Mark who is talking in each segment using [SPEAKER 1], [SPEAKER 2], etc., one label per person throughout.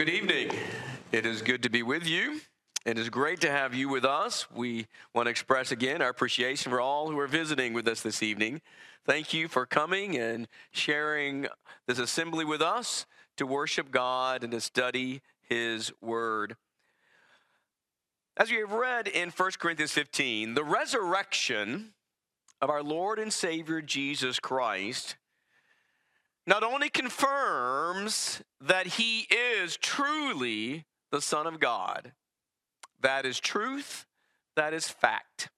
[SPEAKER 1] good evening. It is good to be with you. It is great to have you with us. We want to express again our appreciation for all who are visiting with us this evening. Thank you for coming and sharing this assembly with us to worship God and to study His Word. As we have read in 1 Corinthians 15, the resurrection of our Lord and Savior Jesus Christ not only confirms that he is truly the Son of God, that is truth, that is fact.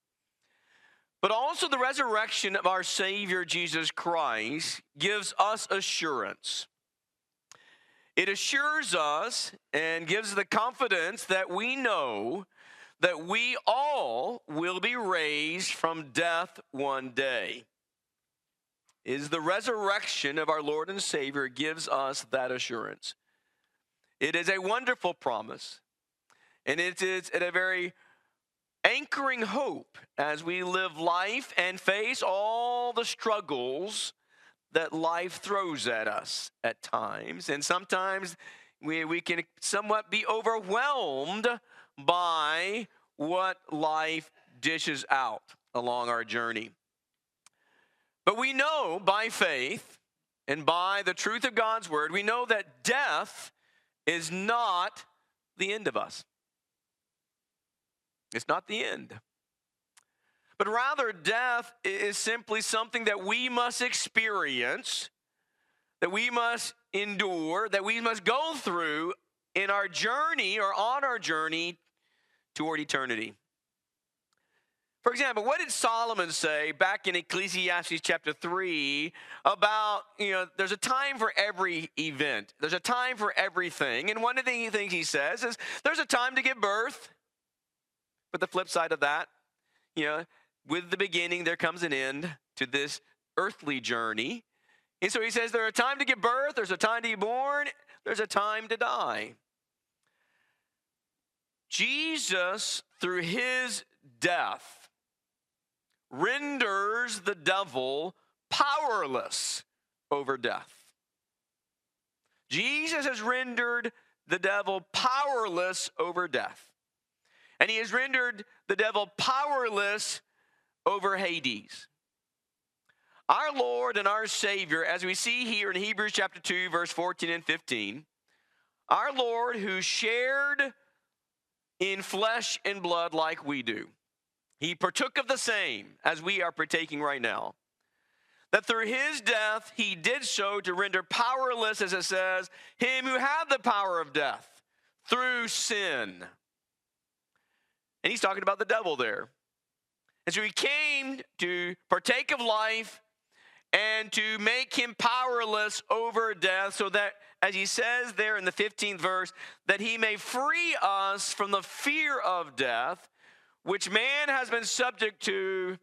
[SPEAKER 1] But also, the resurrection of our Savior Jesus Christ gives us assurance. It assures us and gives the confidence that we know that we all will be raised from death one day. Is the resurrection of our Lord and Savior gives us that assurance. It is a wonderful promise, and it is a very anchoring hope as we live life and face all the struggles that life throws at us at times. And sometimes we, we can somewhat be overwhelmed by what life dishes out along our journey. But we know by faith and by the truth of God's word, we know that death is not the end of us. It's not the end. But rather, death is simply something that we must experience, that we must endure, that we must go through in our journey or on our journey toward eternity. For example, what did Solomon say back in Ecclesiastes chapter 3 about, you know, there's a time for every event, there's a time for everything. And one of the things he says is there's a time to give birth. But the flip side of that, you know, with the beginning, there comes an end to this earthly journey. And so he says there's a time to give birth, there's a time to be born, there's a time to die. Jesus, through his death, renders the devil powerless over death. Jesus has rendered the devil powerless over death. And he has rendered the devil powerless over Hades. Our Lord and our Savior, as we see here in Hebrews chapter 2, verse 14 and 15, our Lord who shared in flesh and blood like we do. He partook of the same as we are partaking right now. That through his death, he did so to render powerless, as it says, him who had the power of death through sin. And he's talking about the devil there. And so he came to partake of life and to make him powerless over death so that as he says there in the 15th verse, that he may free us from the fear of death, which man has been subject to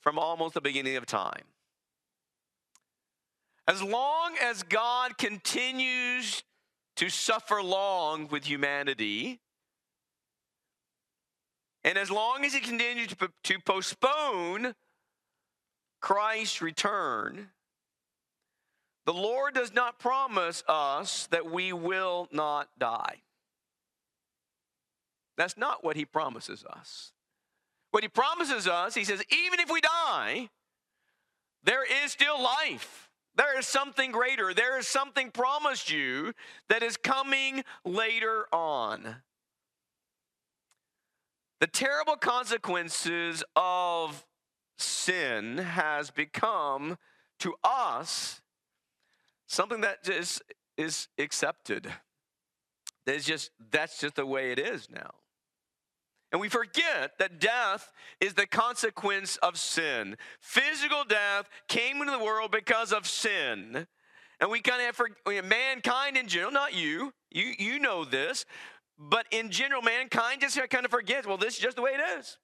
[SPEAKER 1] from almost the beginning of time. As long as God continues to suffer long with humanity, and as long as he continues to, to postpone Christ's return, the Lord does not promise us that we will not die. That's not what He promises us. What He promises us, He says, even if we die, there is still life. There is something greater. There is something promised you that is coming later on. The terrible consequences of sin has become to us something that just is accepted. That's just that's just the way it is now. And we forget that death is the consequence of sin. Physical death came into the world because of sin. And we kind of have mankind in general, not you, you, you know this, but in general, mankind just kind of forgets, well, this is just the way it is.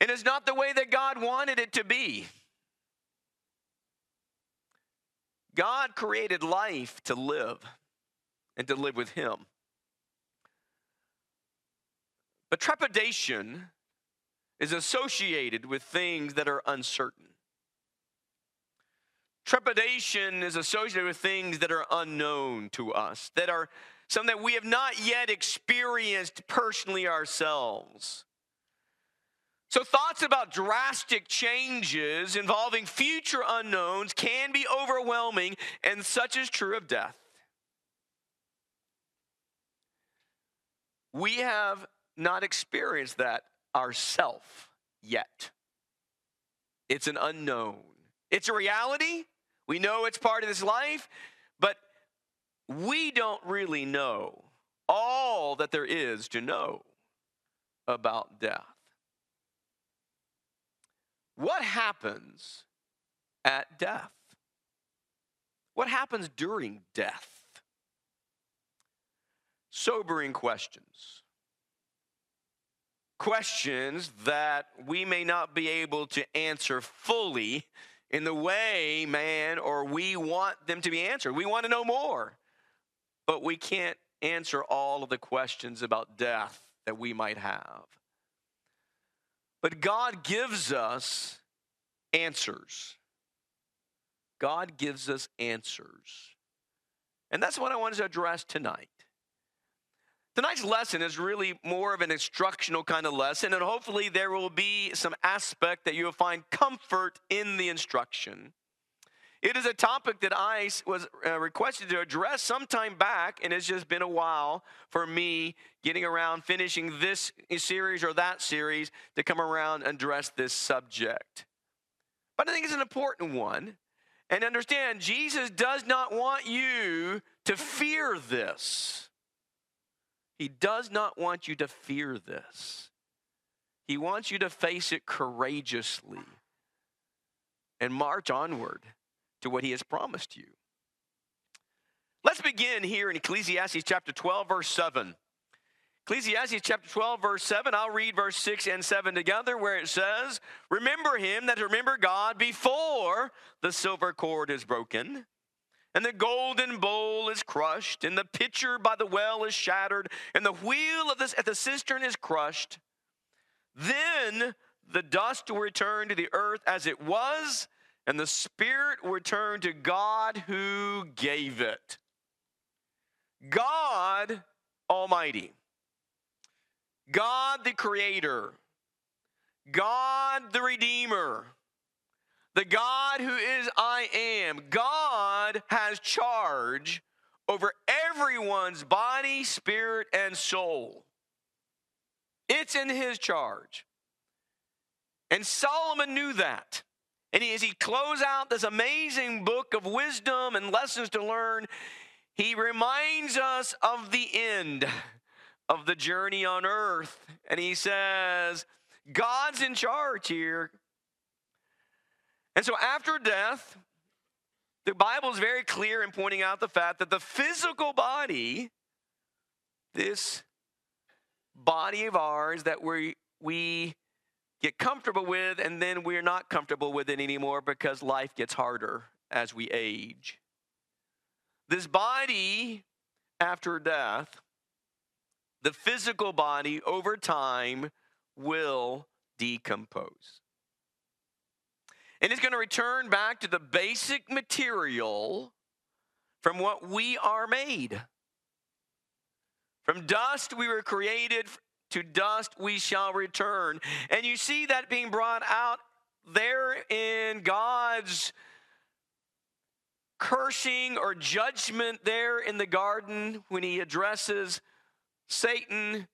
[SPEAKER 1] It is not the way that God wanted it to be. God created life to live and to live with Him. But trepidation is associated with things that are uncertain. trepidation is associated with things that are unknown to us, that are something that we have not yet experienced personally ourselves. So, thoughts about drastic changes involving future unknowns can be overwhelming, and such is true of death. We have not experienced that ourself yet. It's an unknown. It's a reality. We know it's part of this life, but we don't really know all that there is to know about death. What happens at death? What happens during death? Sobering questions. Questions that we may not be able to answer fully in the way man or we want them to be answered. We want to know more, but we can't answer all of the questions about death that we might have. But God gives us answers. God gives us answers. And that's what I wanted to address tonight. Tonight's lesson is really more of an instructional kind of lesson, and hopefully, there will be some aspect that you will find comfort in the instruction. It is a topic that I was uh, requested to address sometime back, and it's just been a while for me getting around finishing this series or that series to come around and address this subject. But I think it's an important one. And understand, Jesus does not want you to fear this. He does not want you to fear this. He wants you to face it courageously and march onward to what He has promised you. Let's begin here in Ecclesiastes chapter 12, verse 7. Ecclesiastes chapter 12, verse 7, I'll read verse 6 and 7 together, where it says, Remember him that remember God before the silver cord is broken, and the golden bowl is crushed, and the pitcher by the well is shattered, and the wheel of this at the cistern is crushed. Then the dust will return to the earth as it was, and the spirit will return to God who gave it. God Almighty, God the Creator, God the Redeemer, the God who is I am, God has charge over everyone's body, spirit, and soul. It's in his charge. And Solomon knew that. And as he closed out this amazing book of wisdom and lessons to learn, he reminds us of the end of the journey on earth. And he says, God's in charge here. And so after death, the Bible is very clear in pointing out the fact that the physical body, this body of ours that we, we get comfortable with, and then we're not comfortable with it anymore because life gets harder as we age. This body, after death, the physical body over time will decompose. And it's going to return back to the basic material from what we are made. From dust we were created, to dust we shall return. And you see that being brought out there in God's cursing or judgment there in the garden when he addresses Satan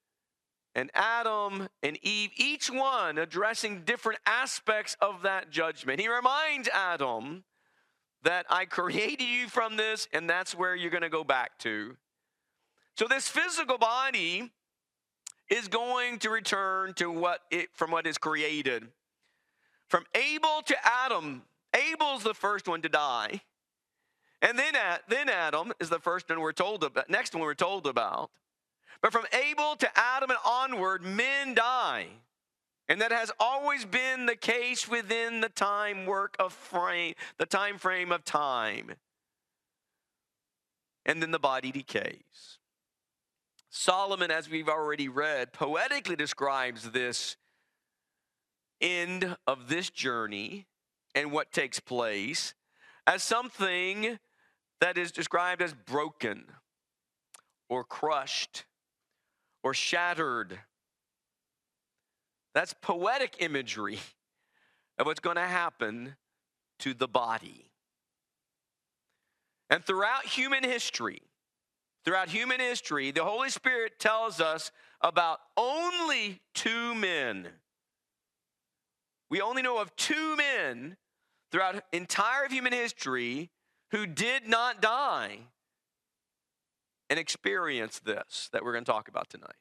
[SPEAKER 1] and Adam and Eve, each one addressing different aspects of that judgment. He reminds Adam that I created you from this, and that's where you're going to go back to. So, this physical body is going to return to what it from what is created. From Abel to Adam, Abel's the first one to die. And then, then Adam is the first one we're told about, next one we're told about. But from Abel to Adam and onward, men die. And that has always been the case within the time work of frame, the time frame of time. And then the body decays. Solomon, as we've already read, poetically describes this end of this journey and what takes place as something that is described as broken or crushed or shattered. That's poetic imagery of what's going to happen to the body. And throughout human history, throughout human history, the Holy Spirit tells us about only two men. We only know of two men throughout entire human history who did not die and experience this that we're going to talk about tonight.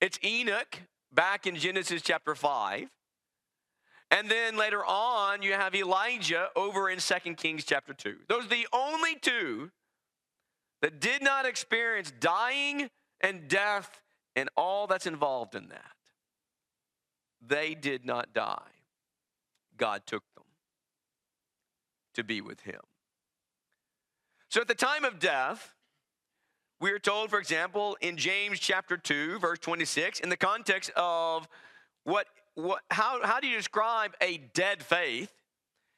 [SPEAKER 1] It's Enoch back in Genesis chapter 5. And then later on, you have Elijah over in 2 Kings chapter 2. Those are the only two that did not experience dying and death and all that's involved in that. They did not die. God took them to be with him. So at the time of death, we are told, for example, in James chapter 2, verse 26, in the context of what, what how, how do you describe a dead faith?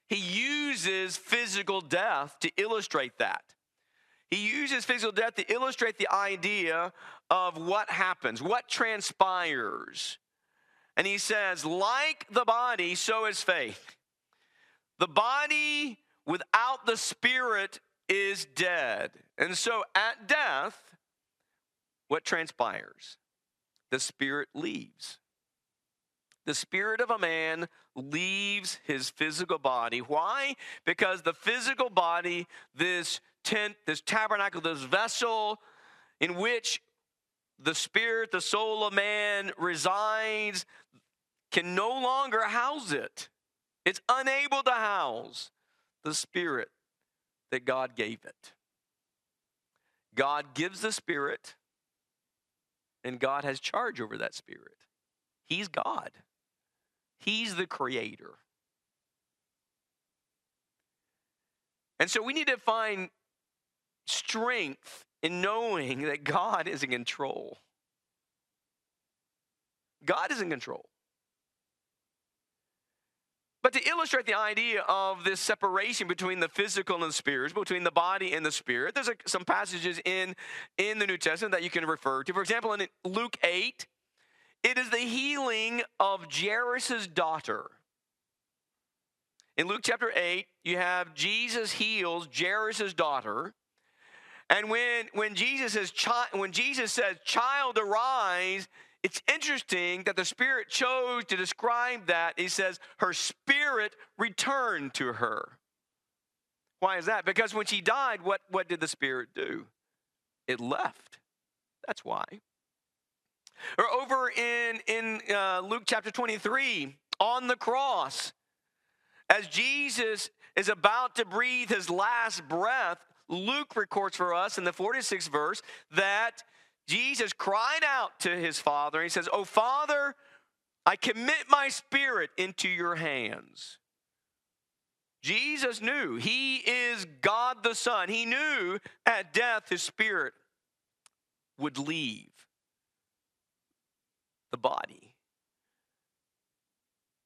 [SPEAKER 1] He uses physical death to illustrate that. He uses physical death to illustrate the idea of what happens, what transpires. And he says, like the body, so is faith. The body without the spirit is dead. And so at death, what transpires? The spirit leaves. The spirit of a man leaves his physical body. Why? Because the physical body, this tent, this tabernacle, this vessel in which the spirit, the soul of man resides, can no longer house it. It's unable to house the spirit that God gave it. God gives the spirit, and God has charge over that spirit. He's God, He's the creator. And so we need to find strength in knowing that God is in control. God is in control. But to illustrate the idea of this separation between the physical and the spirit, between the body and the spirit, there's a, some passages in, in the New Testament that you can refer to. For example, in Luke 8, it is the healing of Jairus' daughter. In Luke chapter 8, you have Jesus heals Jairus' daughter. And when, when, Jesus says, when Jesus says, child arise, it's interesting that the Spirit chose to describe that. He says, her spirit returned to her. Why is that? Because when she died, what, what did the Spirit do? It left. That's why. Or over in, in uh, Luke chapter 23, on the cross, as Jesus is about to breathe his last breath, Luke records for us in the 46th verse that Jesus cried out to his father. He says, Oh, Father, I commit my spirit into your hands. Jesus knew he is God the Son. He knew at death his spirit would leave the body.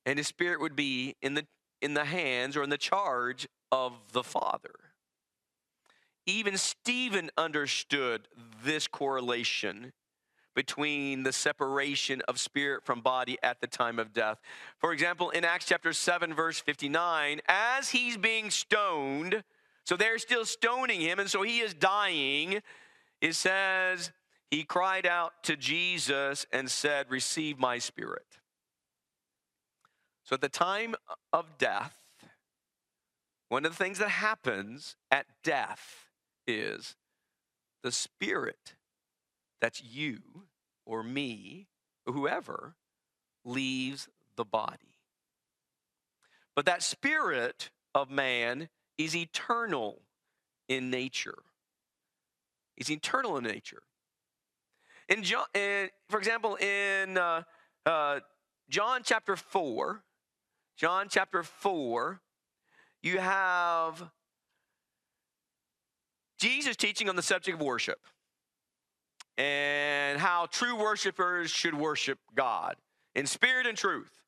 [SPEAKER 1] And his spirit would be in the in the hands or in the charge of the Father. Even Stephen understood this correlation between the separation of spirit from body at the time of death. For example, in Acts chapter 7, verse 59, as he's being stoned, so they're still stoning him, and so he is dying, it says, he cried out to Jesus and said, Receive my spirit. So at the time of death, one of the things that happens at death is the spirit that's you or me or whoever leaves the body. But that spirit of man is eternal in nature. He's eternal in nature. In John, in, for example, in uh, uh, John chapter 4, John chapter 4, you have Jesus teaching on the subject of worship and how true worshipers should worship God in spirit and truth.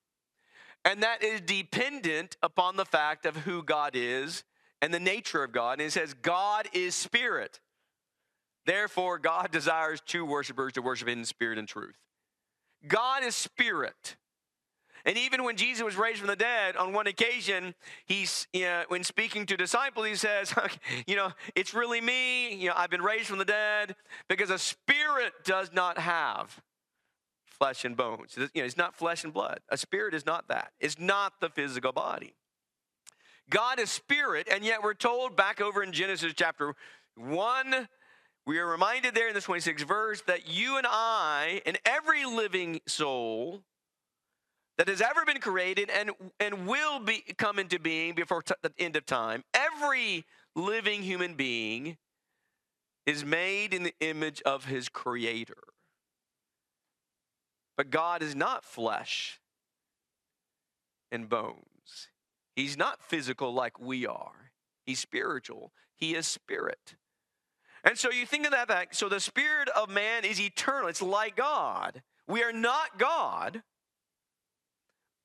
[SPEAKER 1] And that is dependent upon the fact of who God is and the nature of God. And it says, God is spirit. Therefore, God desires true worshipers to worship in spirit and truth. God is spirit. And even when Jesus was raised from the dead, on one occasion, he's you know, when speaking to disciples, he says, "You know, it's really me. You know, I've been raised from the dead because a spirit does not have flesh and bones. You know, it's not flesh and blood. A spirit is not that. It's not the physical body. God is spirit, and yet we're told back over in Genesis chapter one." We are reminded there in the 26th verse that you and I and every living soul that has ever been created and, and will be, come into being before t- the end of time, every living human being is made in the image of his creator. But God is not flesh and bones. He's not physical like we are. He's spiritual. He is spirit. And so you think of that fact. So the spirit of man is eternal. It's like God. We are not God.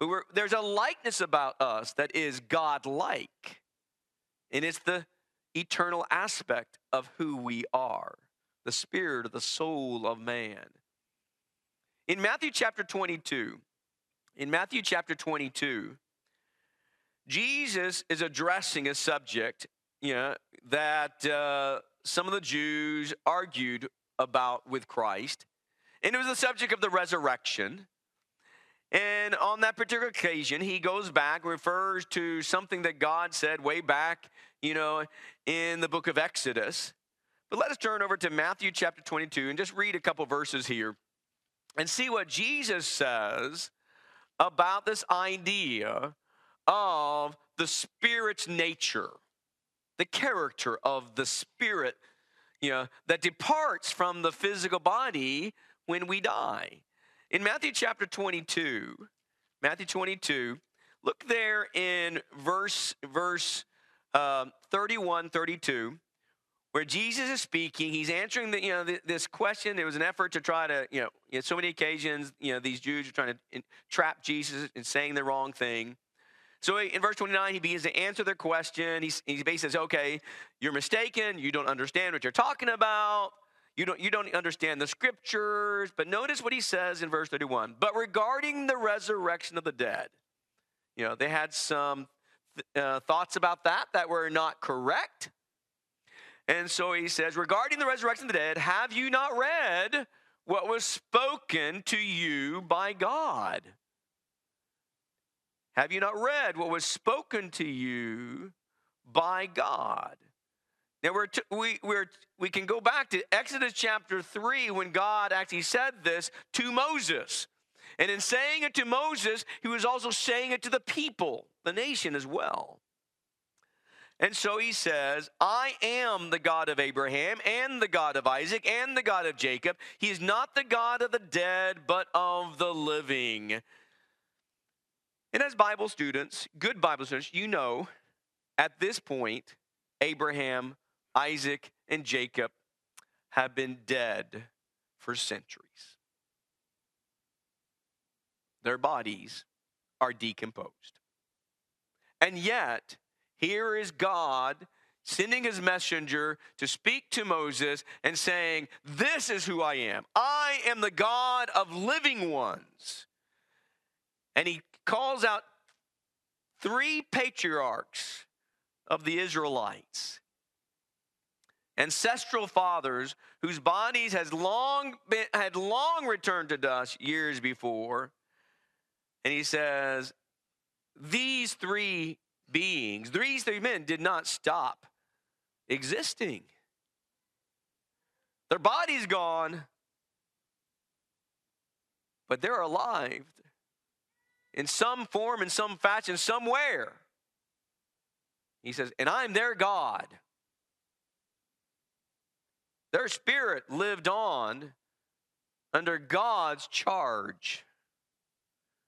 [SPEAKER 1] But there's a likeness about us that is God like. And it's the eternal aspect of who we are the spirit of the soul of man. In Matthew chapter 22, in Matthew chapter 22, Jesus is addressing a subject you know, that uh, some of the Jews argued about with Christ. And it was the subject of the resurrection. And on that particular occasion, he goes back, refers to something that God said way back, you know, in the book of Exodus. But let us turn over to Matthew chapter 22 and just read a couple verses here and see what Jesus says about this idea of the Spirit's nature, the character of the Spirit, you know, that departs from the physical body when we die. In Matthew chapter 22, Matthew 22, look there in verse verse um, 31, 32, where Jesus is speaking. He's answering the, you know, this question. There was an effort to try to, you know, you know, so many occasions, you know, these Jews are trying to trap Jesus in saying the wrong thing. So in verse 29, he begins to answer their question. He's, he basically says, okay, you're mistaken. You don't understand what you're talking about. You don't, you don't understand the scriptures. But notice what he says in verse 31. But regarding the resurrection of the dead, you know, they had some uh, thoughts about that that were not correct. And so he says, regarding the resurrection of the dead, have you not read what was spoken to you by God? Have you not read what was spoken to you by God? Now we're we we're, we can go back to Exodus chapter 3 when God actually said this to Moses. And in saying it to Moses, he was also saying it to the people, the nation as well. And so he says, I am the God of Abraham and the God of Isaac and the God of Jacob. He is not the God of the dead, but of the living. And as Bible students, good Bible students, you know at this point, Abraham Isaac, and Jacob have been dead for centuries. Their bodies are decomposed. And yet, here is God sending his messenger to speak to Moses and saying, This is who I am. I am the God of living ones. And he calls out three patriarchs of the Israelites ancestral fathers whose bodies has long been, had long returned to dust years before. And he says, these three beings, these three men did not stop existing. Their body's gone, but they're alive in some form, in some fashion, somewhere. He says, and I'm their God. Their spirit lived on under God's charge,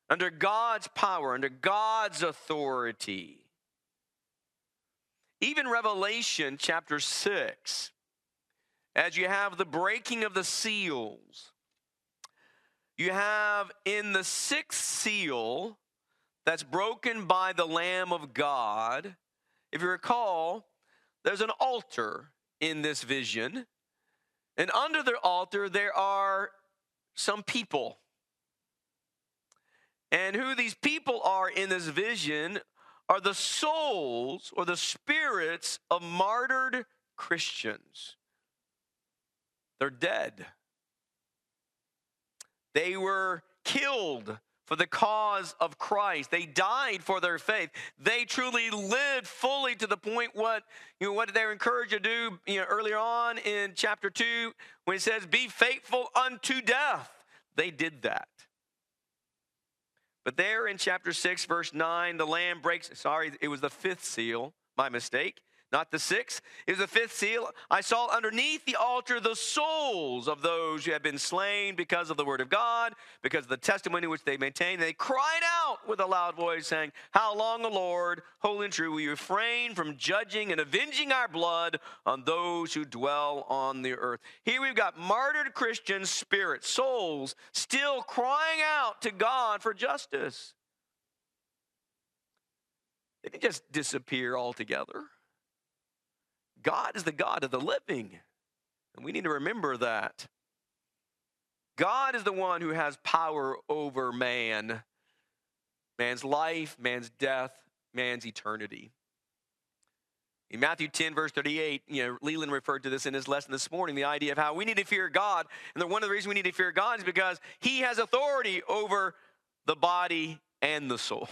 [SPEAKER 1] under God's power, under God's authority. Even Revelation chapter 6, as you have the breaking of the seals, you have in the sixth seal that's broken by the Lamb of God. If you recall, there's an altar in this vision. And under the altar, there are some people. And who these people are in this vision are the souls or the spirits of martyred Christians. They're dead. They were killed for the cause of Christ. They died for their faith. They truly lived fully to the point what you know what they're encouraged to do you know earlier on in chapter 2 when it says be faithful unto death. They did that. But there in chapter 6 verse 9 the lamb breaks sorry it was the fifth seal, my mistake not the sixth. It was the fifth seal. I saw underneath the altar the souls of those who had been slain because of the word of God, because of the testimony which they maintained. They cried out with a loud voice, saying, How long, O Lord, holy and true, will you refrain from judging and avenging our blood on those who dwell on the earth? Here we've got martyred Christian spirits, souls, still crying out to God for justice. They didn't just disappear altogether. God is the God of the living. And we need to remember that. God is the one who has power over man, man's life, man's death, man's eternity. In Matthew 10, verse 38, you know, Leland referred to this in his lesson this morning, the idea of how we need to fear God. And one of the reasons we need to fear God is because he has authority over the body and the soul.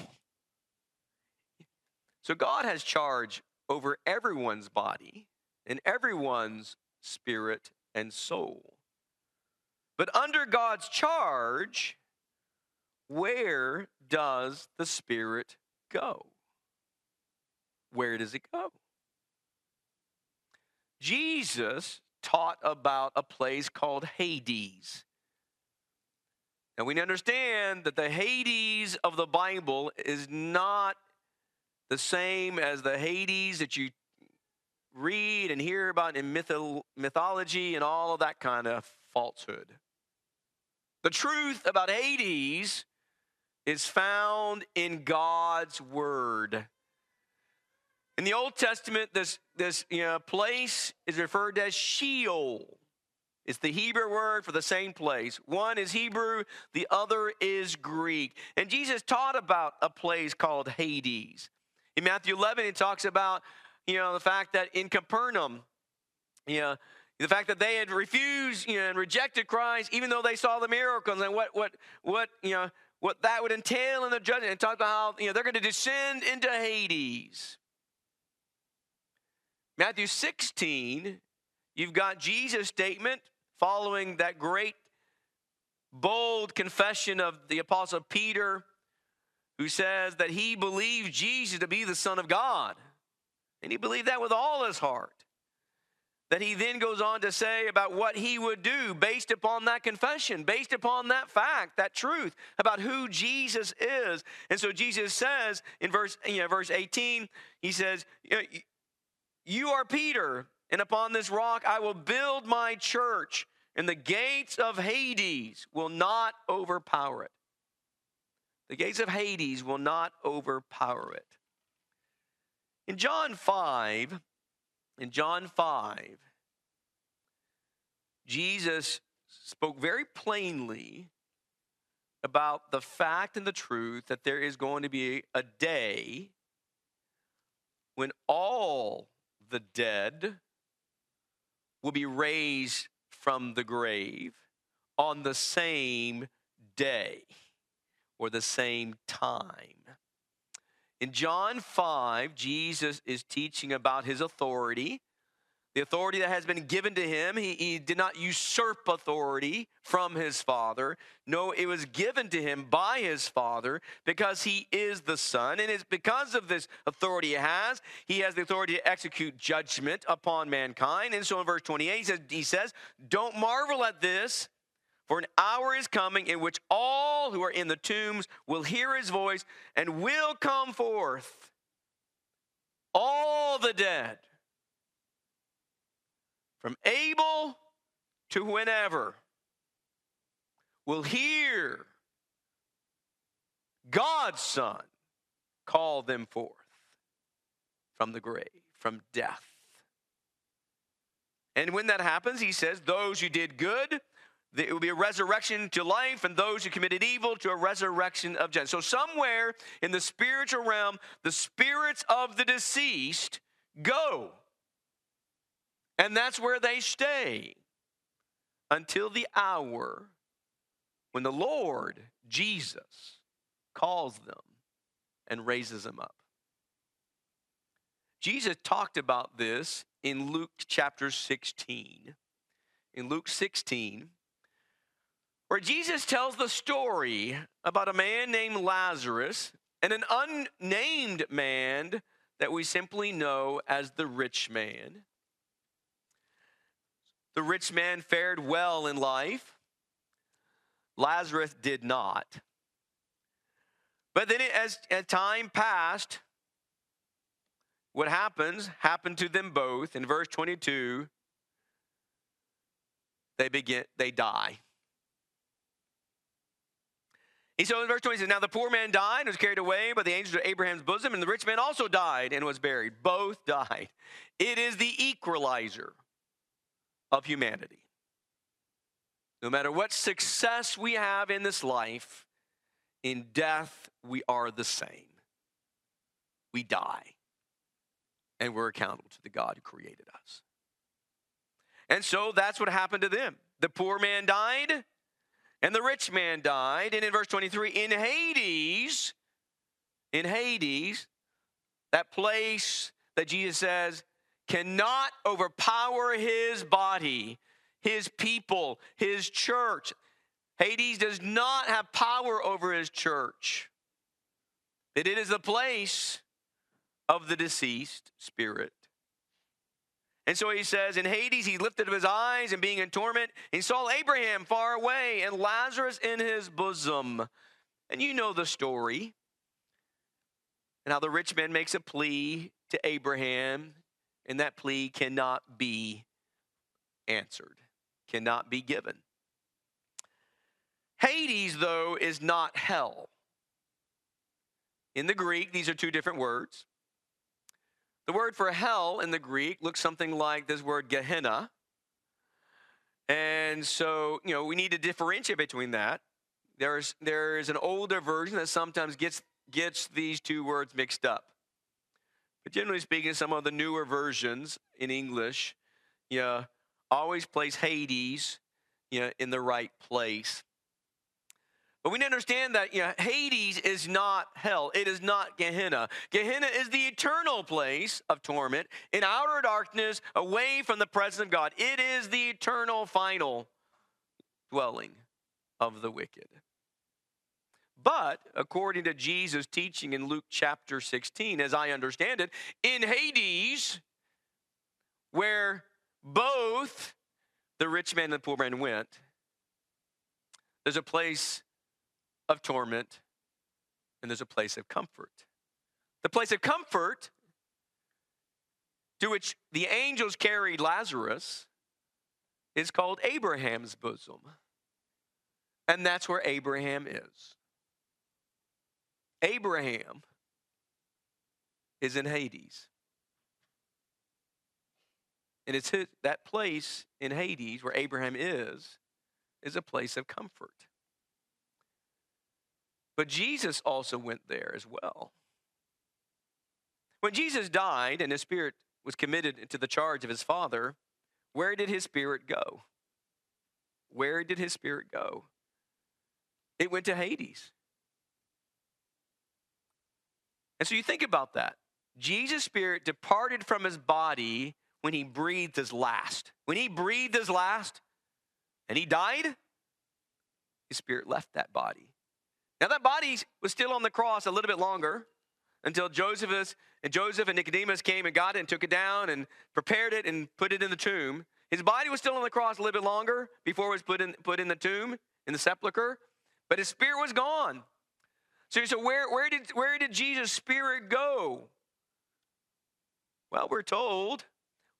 [SPEAKER 1] So God has charge over everyone's body and everyone's spirit and soul. But under God's charge, where does the spirit go? Where does it go? Jesus taught about a place called Hades. And we understand that the Hades of the Bible is not the same as the Hades that you read and hear about in mytho- mythology and all of that kind of falsehood. The truth about Hades is found in God's word. In the Old Testament, this, this you know, place is referred to as Sheol. It's the Hebrew word for the same place. One is Hebrew, the other is Greek. And Jesus taught about a place called Hades. In Matthew 11, he talks about, you know, the fact that in Capernaum, you know, the fact that they had refused, you know, and rejected Christ, even though they saw the miracles and what, what, what, you know, what that would entail in the judgment, and talked about how, you know, they're going to descend into Hades. Matthew 16, you've got Jesus' statement following that great, bold confession of the Apostle Peter who says that he believed Jesus to be the Son of God. And he believed that with all his heart. That he then goes on to say about what he would do based upon that confession, based upon that fact, that truth about who Jesus is. And so Jesus says in verse, you know, verse 18, he says, You are Peter, and upon this rock I will build my church, and the gates of Hades will not overpower it. The gates of Hades will not overpower it. In John 5, in John 5, Jesus spoke very plainly about the fact and the truth that there is going to be a day when all the dead will be raised from the grave on the same day or the same time. In John 5, Jesus is teaching about his authority, the authority that has been given to him. He, he, did not usurp authority from his Father. No, it was given to him by his Father because he is the Son. And it's because of this authority he has, he has the authority to execute judgment upon mankind. And so in verse 28, he says, he says Don't marvel at this for an hour is coming in which all who are in the tombs will hear his voice and will come forth. All the dead, from Abel to whenever, will hear God's Son call them forth from the grave, from death. And when that happens, he says, those who did good, it will be a resurrection to life, and those who committed evil to a resurrection of judgment. So, somewhere in the spiritual realm, the spirits of the deceased go. And that's where they stay until the hour when the Lord Jesus calls them and raises them up. Jesus talked about this in Luke chapter 16. In Luke 16, where Jesus tells the story about a man named Lazarus and an unnamed man that we simply know as the rich man. The rich man fared well in life. Lazarus did not. But then, as, as time passed, what happens happened to them both. In verse 22, they begin, they die. He so in verse 20 says, Now the poor man died and was carried away by the angels of Abraham's bosom, and the rich man also died and was buried. Both died. It is the equalizer of humanity. No matter what success we have in this life, in death we are the same. We die, and we're accountable to the God who created us. And so that's what happened to them. The poor man died, and the rich man died. And in verse 23, in Hades, in Hades, that place that Jesus says cannot overpower his body, his people, his church. Hades does not have power over his church. That It is the place of the deceased spirit. And so he says, in Hades, he lifted up his eyes and being in torment, he saw Abraham far away and Lazarus in his bosom. And you know the story. And how the rich man makes a plea to Abraham and that plea cannot be answered, cannot be given. Hades, though, is not hell. In the Greek, these are two different words. The word for hell in the Greek looks something like this word Gehenna. And so, you know, we need to differentiate between that. There's, there's an older version that sometimes gets, gets these two words mixed up. But generally speaking, some of the newer versions in English, you know, always place Hades, you know, in the right place. But we need to understand that you know, Hades is not hell. It is not Gehenna. Gehenna is the eternal place of torment in outer darkness, away from the presence of God. It is the eternal final dwelling of the wicked. But according to Jesus' teaching in Luke chapter 16, as I understand it, in Hades, where both the rich man and the poor man went, there's a place of torment and there's a place of comfort. The place of comfort to which the angels carried Lazarus is called Abraham's bosom. And that's where Abraham is. Abraham is in Hades. And it's his, that place in Hades where Abraham is, is a place of comfort. But Jesus also went there as well. When Jesus died and his spirit was committed to the charge of his Father, where did his spirit go? Where did his spirit go? It went to Hades. And so you think about that. Jesus' spirit departed from his body when he breathed his last. When he breathed his last and he died, his spirit left that body. Now that body was still on the cross a little bit longer until Joseph and Joseph and Nicodemus came and got it and took it down and prepared it and put it in the tomb. His body was still on the cross a little bit longer before it was put in, put in the tomb, in the sepulcher, but his spirit was gone. So, so where, where, did, where did Jesus' spirit go? Well, we're told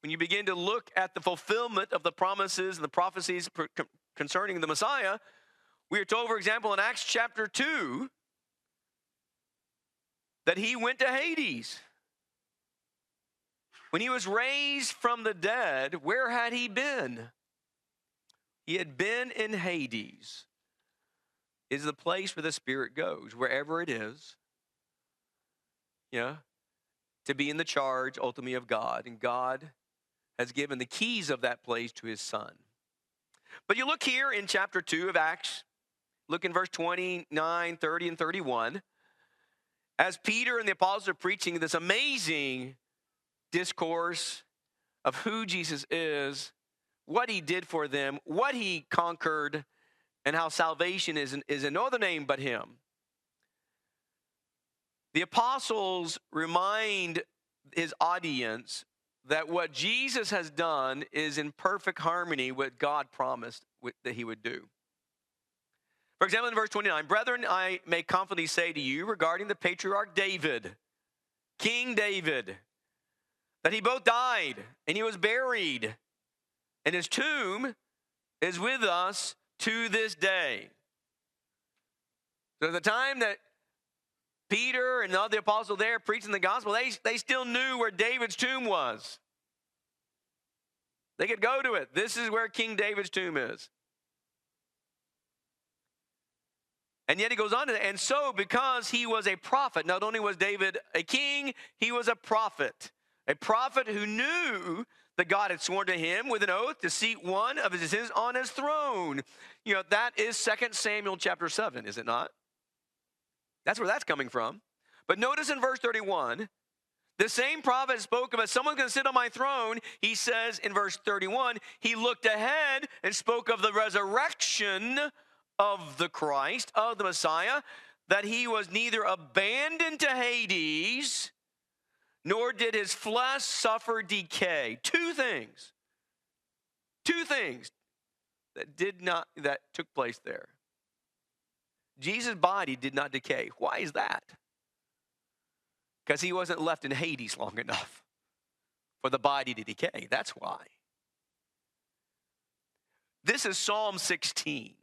[SPEAKER 1] when you begin to look at the fulfillment of the promises and the prophecies concerning the Messiah, we are told, for example, in Acts chapter 2, that he went to Hades. When he was raised from the dead, where had he been? He had been in Hades. Is the place where the spirit goes, wherever it is. Yeah. To be in the charge ultimately of God. And God has given the keys of that place to his son. But you look here in chapter 2 of Acts, look in verse 29, 30, and 31. As Peter and the apostles are preaching this amazing discourse of who Jesus is, what he did for them, what he conquered, and how salvation is in, is in no other name but him. The apostles remind his audience that what Jesus has done is in perfect harmony with God promised that he would do. For example, in verse 29, brethren, I may confidently say to you regarding the patriarch David, King David, that he both died and he was buried, and his tomb is with us to this day. So, at the time that Peter and the other apostles there preaching the gospel, they, they still knew where David's tomb was. They could go to it. This is where King David's tomb is. And yet he goes on to, and so because he was a prophet, not only was David a king, he was a prophet. A prophet who knew that God had sworn to him with an oath to seat one of his on his throne. You know, that is 2 Samuel chapter 7, is it not? That's where that's coming from. But notice in verse 31, the same prophet spoke of as someone's going to sit on my throne. He says in verse 31, he looked ahead and spoke of the resurrection of the Christ, of the Messiah, that he was neither abandoned to Hades, nor did his flesh suffer decay. Two things. Two things that did not that took place there. Jesus' body did not decay. Why is that? Because he wasn't left in Hades long enough for the body to decay. That's why. This is Psalm 16.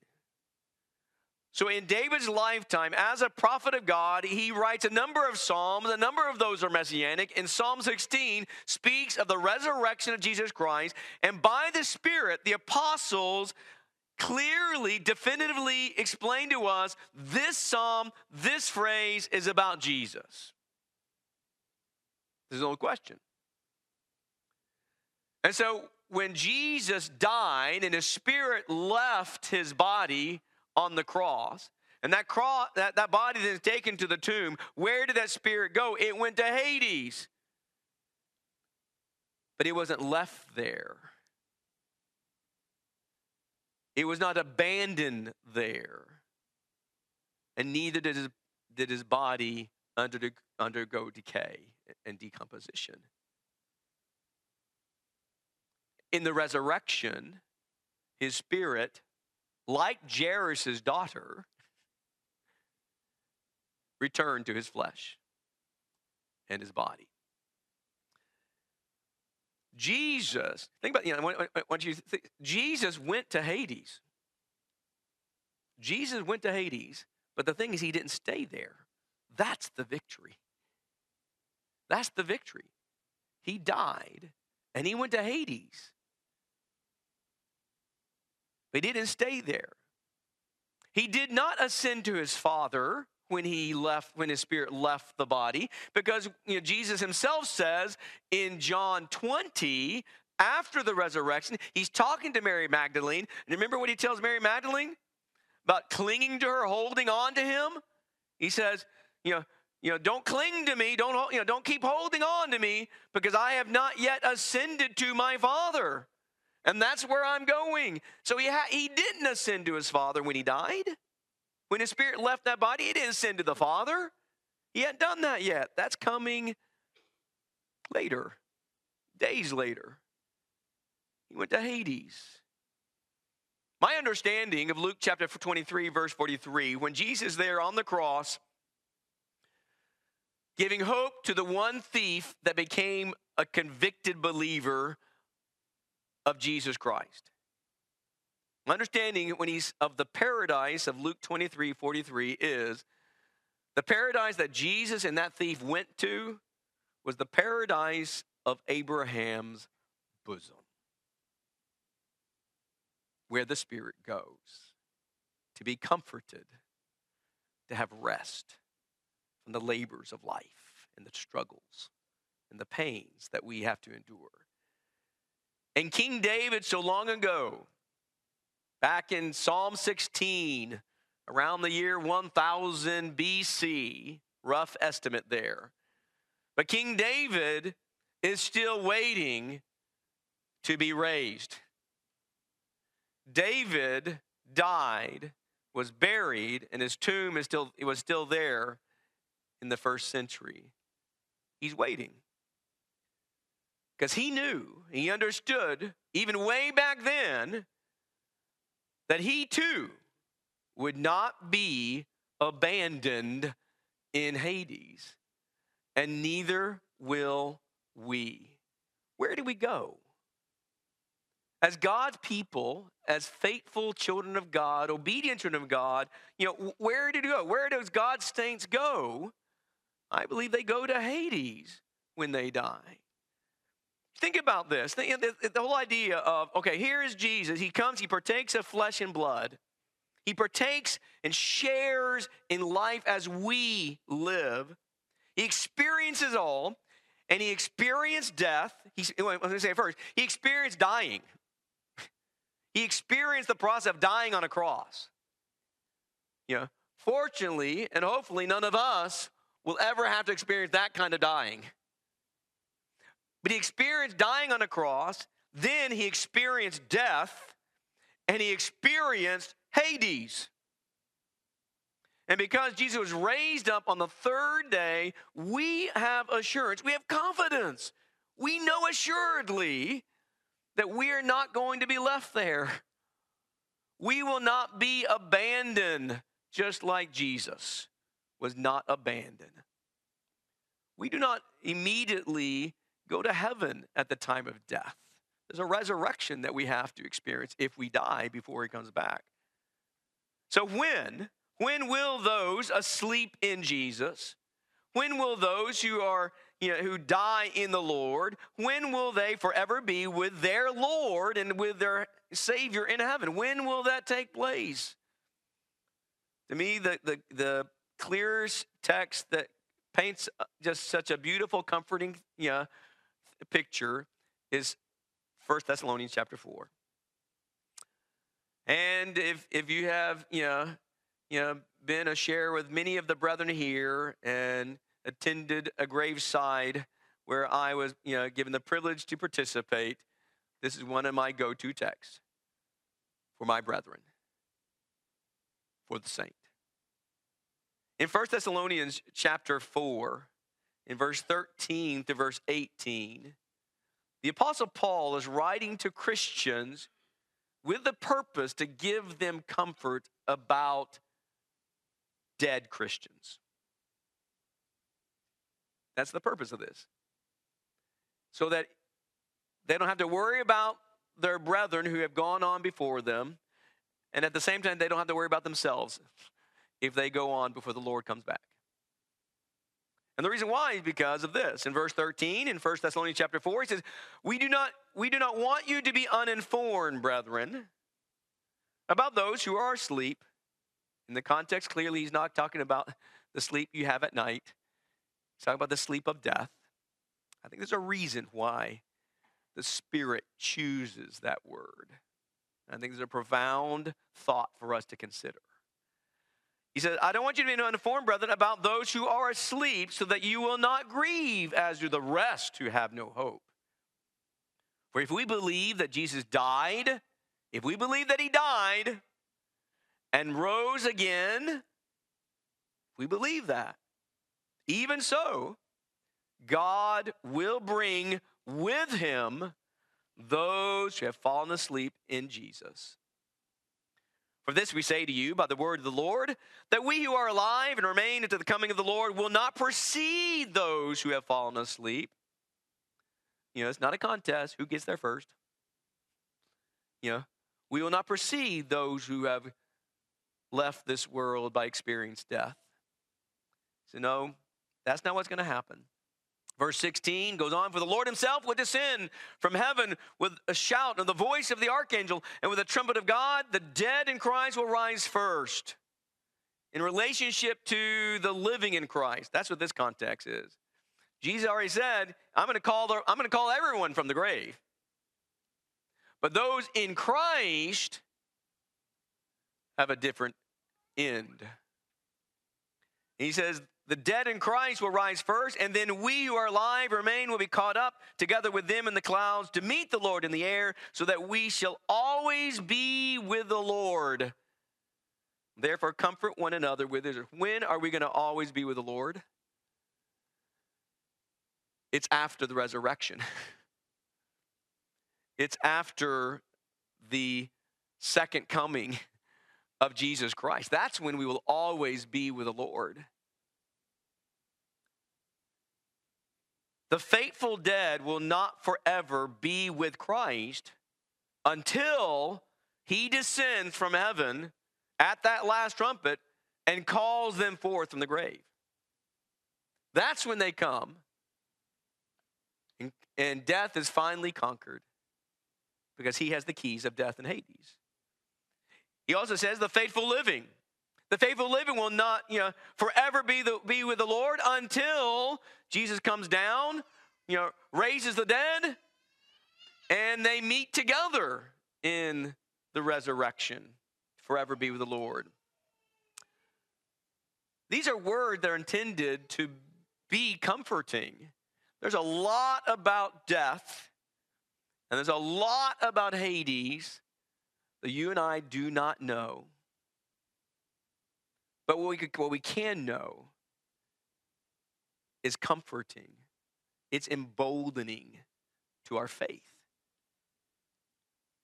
[SPEAKER 1] So, in David's lifetime, as a prophet of God, he writes a number of Psalms. A number of those are messianic. And Psalm 16 speaks of the resurrection of Jesus Christ. And by the Spirit, the apostles clearly, definitively explain to us this psalm, this phrase is about Jesus. There's no question. And so when Jesus died and his spirit left his body on the cross, and that, cross, that, that body then is taken to the tomb, where did that spirit go? It went to Hades. But it wasn't left there. It was not abandoned there. And neither did his, did his body under, undergo decay and decomposition. In the resurrection, his spirit, like Jairus' daughter, returned to his flesh and his body. Jesus, think about, you know, once you think, Jesus went to Hades. Jesus went to Hades, but the thing is, he didn't stay there. That's the victory. That's the victory. He died and he went to Hades. But he didn't stay there. He did not ascend to his Father when he left when his spirit left the body because you know, jesus himself says in john 20 after the resurrection he's talking to mary magdalene. And remember what he tells mary magdalene about clinging to her holding on to him? He says you know you know don't cling to me. Don't you know don't keep holding on to me because i have not yet ascended to my father and that's where i'm going so he ha- he didn't ascend to his father when he died when his spirit left that body, he didn't ascend to the Father. He hadn't done that yet. That's coming later, days later. He went to Hades. My understanding of Luke chapter 23, verse 43, when Jesus there on the cross, giving hope to the one thief that became a convicted believer of Jesus Christ. Understanding when he's of the paradise of Luke 23 43 is The paradise that Jesus and that thief went to was the paradise of Abraham's bosom, where the Spirit goes to be comforted, to have rest from the labors of life and the struggles and the pains that we have to endure. And King David, so long ago, back in Psalm 16, around the year 1000 BC, rough estimate there. But King David is still waiting to be raised. David died, was buried, and his tomb is still, it was still there in the first century. He's waiting. Because he knew, he understood, even way back then, that he too would not be abandoned in Hades, and neither will we. Where do we go? As God's people, as faithful children of God, obedient children of God, you know, where did we go? Where does God's saints go? I believe they go to Hades when they die. Think about this. The, the, the whole idea of, okay, here is Jesus. He comes, he partakes of flesh and blood. He partakes and shares in life as we live. He experiences all, and he experienced death. He's, let me say it first. He experienced dying. He experienced the process of dying on a cross. You know, fortunately and hopefully, none of us will ever have to experience that kind of dying. But he experienced dying on a cross, then he experienced death, and he experienced Hades. And because Jesus was raised up on the third day, we have assurance, we have confidence. We know assuredly that we are not going to be left there. We will not be abandoned, just like Jesus was not abandoned. We do not immediately go to heaven at the time of death. There's a resurrection that we have to experience if we die before he comes back. So when when will those asleep in Jesus, when will those who are you know, who die in the Lord, when will they forever be with their Lord and with their Savior in heaven? When will that take place? To me, the, the, the clearest text that paints uh, just such a beautiful, comforting you know, picture is 1 Thessalonians chapter 4. And if, if you have, you know, you know, been a share with many of the brethren here and attended a graveside where I was, you know, given the privilege to participate, this is one of my go-to texts for my brethren, for the saint. In 1 Thessalonians chapter 4, in verse 13 to verse 18, the Apostle Paul is writing to Christians with the purpose to give them comfort about dead Christians. That's the purpose of this. So that they don't have to worry about their brethren who have gone on before them, and at the same time, they don't have to worry about themselves if they go on before the Lord comes back. And the reason why is because of this. In verse 13 in 1 Thessalonians chapter 4, he says, We do not, we do not want you to be uninformed, brethren, about those who are asleep. In the context, clearly, he's not talking about the sleep you have at night. He's talking about the sleep of death. I think there's a reason why the Spirit chooses that word. I think there's a profound thought for us to consider. He says, I don't want you to be uninformed, brethren, about those who are asleep, so that you will not grieve as do the rest who have no hope. For if we believe that Jesus died, if we believe that he died and rose again, we believe that. Even so, God will bring with him those who have fallen asleep in Jesus. For this we say to you by the word of the Lord, that we who are alive and remain until the coming of the Lord will not precede those who have fallen asleep. You know, it's not a contest. Who gets there first? You know, we will not precede those who have left this world by experienced death. So, no, that's not what's going to happen. Verse 16 goes on, For the Lord himself will descend from heaven with a shout and the voice of the archangel and with a trumpet of God. The dead in Christ will rise first in relationship to the living in Christ. That's what this context is. Jesus already said, I'm going to call, the, I'm going to call everyone from the grave. But those in Christ have a different end. He says, the dead in Christ will rise first, and then we who are alive remain will be caught up together with them in the clouds to meet the Lord in the air, so that we shall always be with the Lord. Therefore, comfort one another with this. When are we going to always be with the Lord? It's after the resurrection. it's after the second coming of Jesus Christ. That's when we will always be with the Lord. The faithful dead will not forever be with Christ until he descends from heaven at that last trumpet and calls them forth from the grave. That's when they come. And, and, death is finally conquered because he has the keys of death and Hades. He also says the faithful living. The faithful living will not, you know, forever be, the, be with the Lord until Jesus comes down, you know, raises the dead, and they meet together in the resurrection forever be with the Lord. These are words that are intended to be comforting. There's a lot about death, and there's a lot about Hades that you and I do not know. But what we, could, what we can know is comforting, it's emboldening to our faith.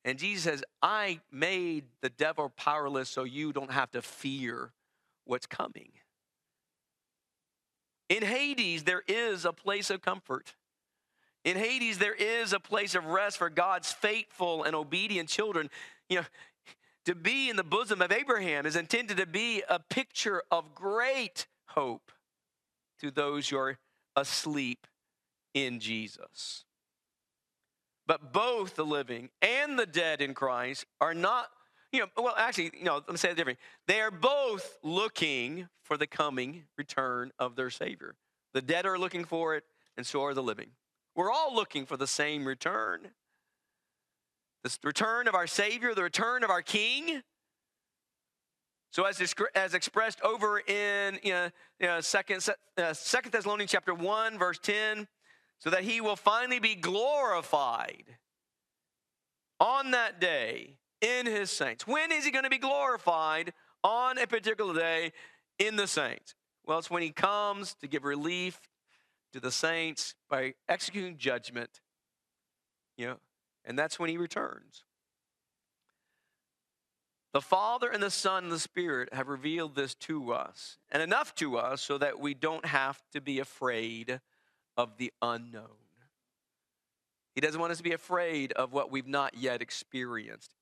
[SPEAKER 1] And Jesus says, I made the devil powerless so you don't have to fear what's coming. In Hades, there is a place of comfort. In Hades, there is a place of rest for God's faithful and obedient children. You know, to be in the bosom of Abraham is intended to be a picture of great hope to those who are asleep in Jesus. But both the living and the dead in Christ are not, you know, well, actually, you know, let me say it differently. They are both looking for the coming return of their Savior. The dead are looking for it, and so are the living. We're all looking for the same return. The return of our Savior, the return of our King. So as, as expressed over in you know, you know, second, uh, second Thessalonians chapter 1, verse 10, so that he will finally be glorified on that day in his saints. When is he going to be glorified on a particular day in the saints? Well, it's when he comes to give relief to the saints by executing judgment, you know, and that's when he returns. The Father and the Son and the Spirit have revealed this to us, and enough to us so that we don't have to be afraid of the unknown. He doesn't want us to be afraid of what we've not yet experienced.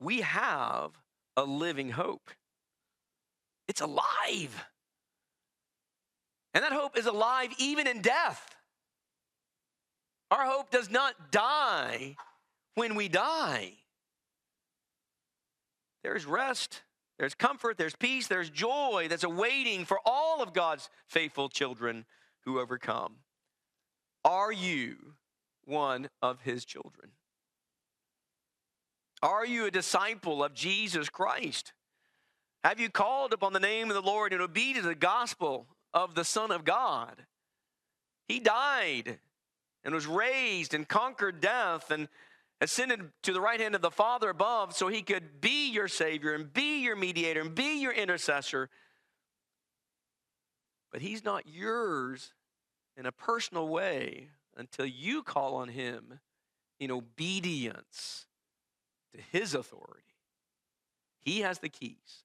[SPEAKER 1] We have a living hope, it's alive. And that hope is alive even in death. Our hope does not die when we die. There's rest, there's comfort, there's peace, there's joy that's awaiting for all of God's faithful children who overcome. Are you one of his children? Are you a disciple of Jesus Christ? Have you called upon the name of the Lord and obeyed the gospel of the Son of God? He died and was raised and conquered death and ascended to the right hand of the Father above so he could be your Savior and be your mediator and be your intercessor but He's not yours in a personal way until you call on Him in obedience to His authority. He has the keys.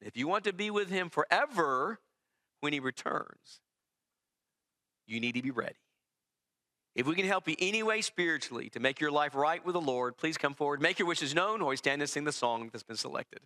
[SPEAKER 1] If you want to be with Him forever when He returns, you need to be ready. If we can help you any way spiritually to make your life right with the Lord, please come forward, make your wishes known, or stand and sing the song that's been selected.